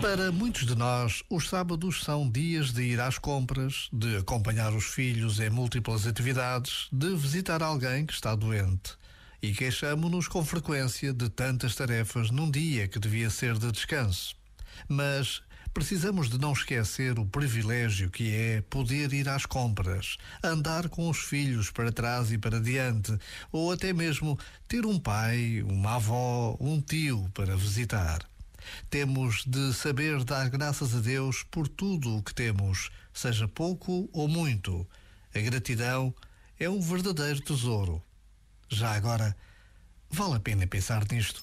Para muitos de nós, os sábados são dias de ir às compras, de acompanhar os filhos em múltiplas atividades, de visitar alguém que está doente. E queixamo-nos com frequência de tantas tarefas num dia que devia ser de descanso. Mas precisamos de não esquecer o privilégio que é poder ir às compras, andar com os filhos para trás e para diante, ou até mesmo ter um pai, uma avó, um tio para visitar. Temos de saber dar graças a Deus por tudo o que temos, seja pouco ou muito. A gratidão é um verdadeiro tesouro. Já agora, vale a pena pensar nisto.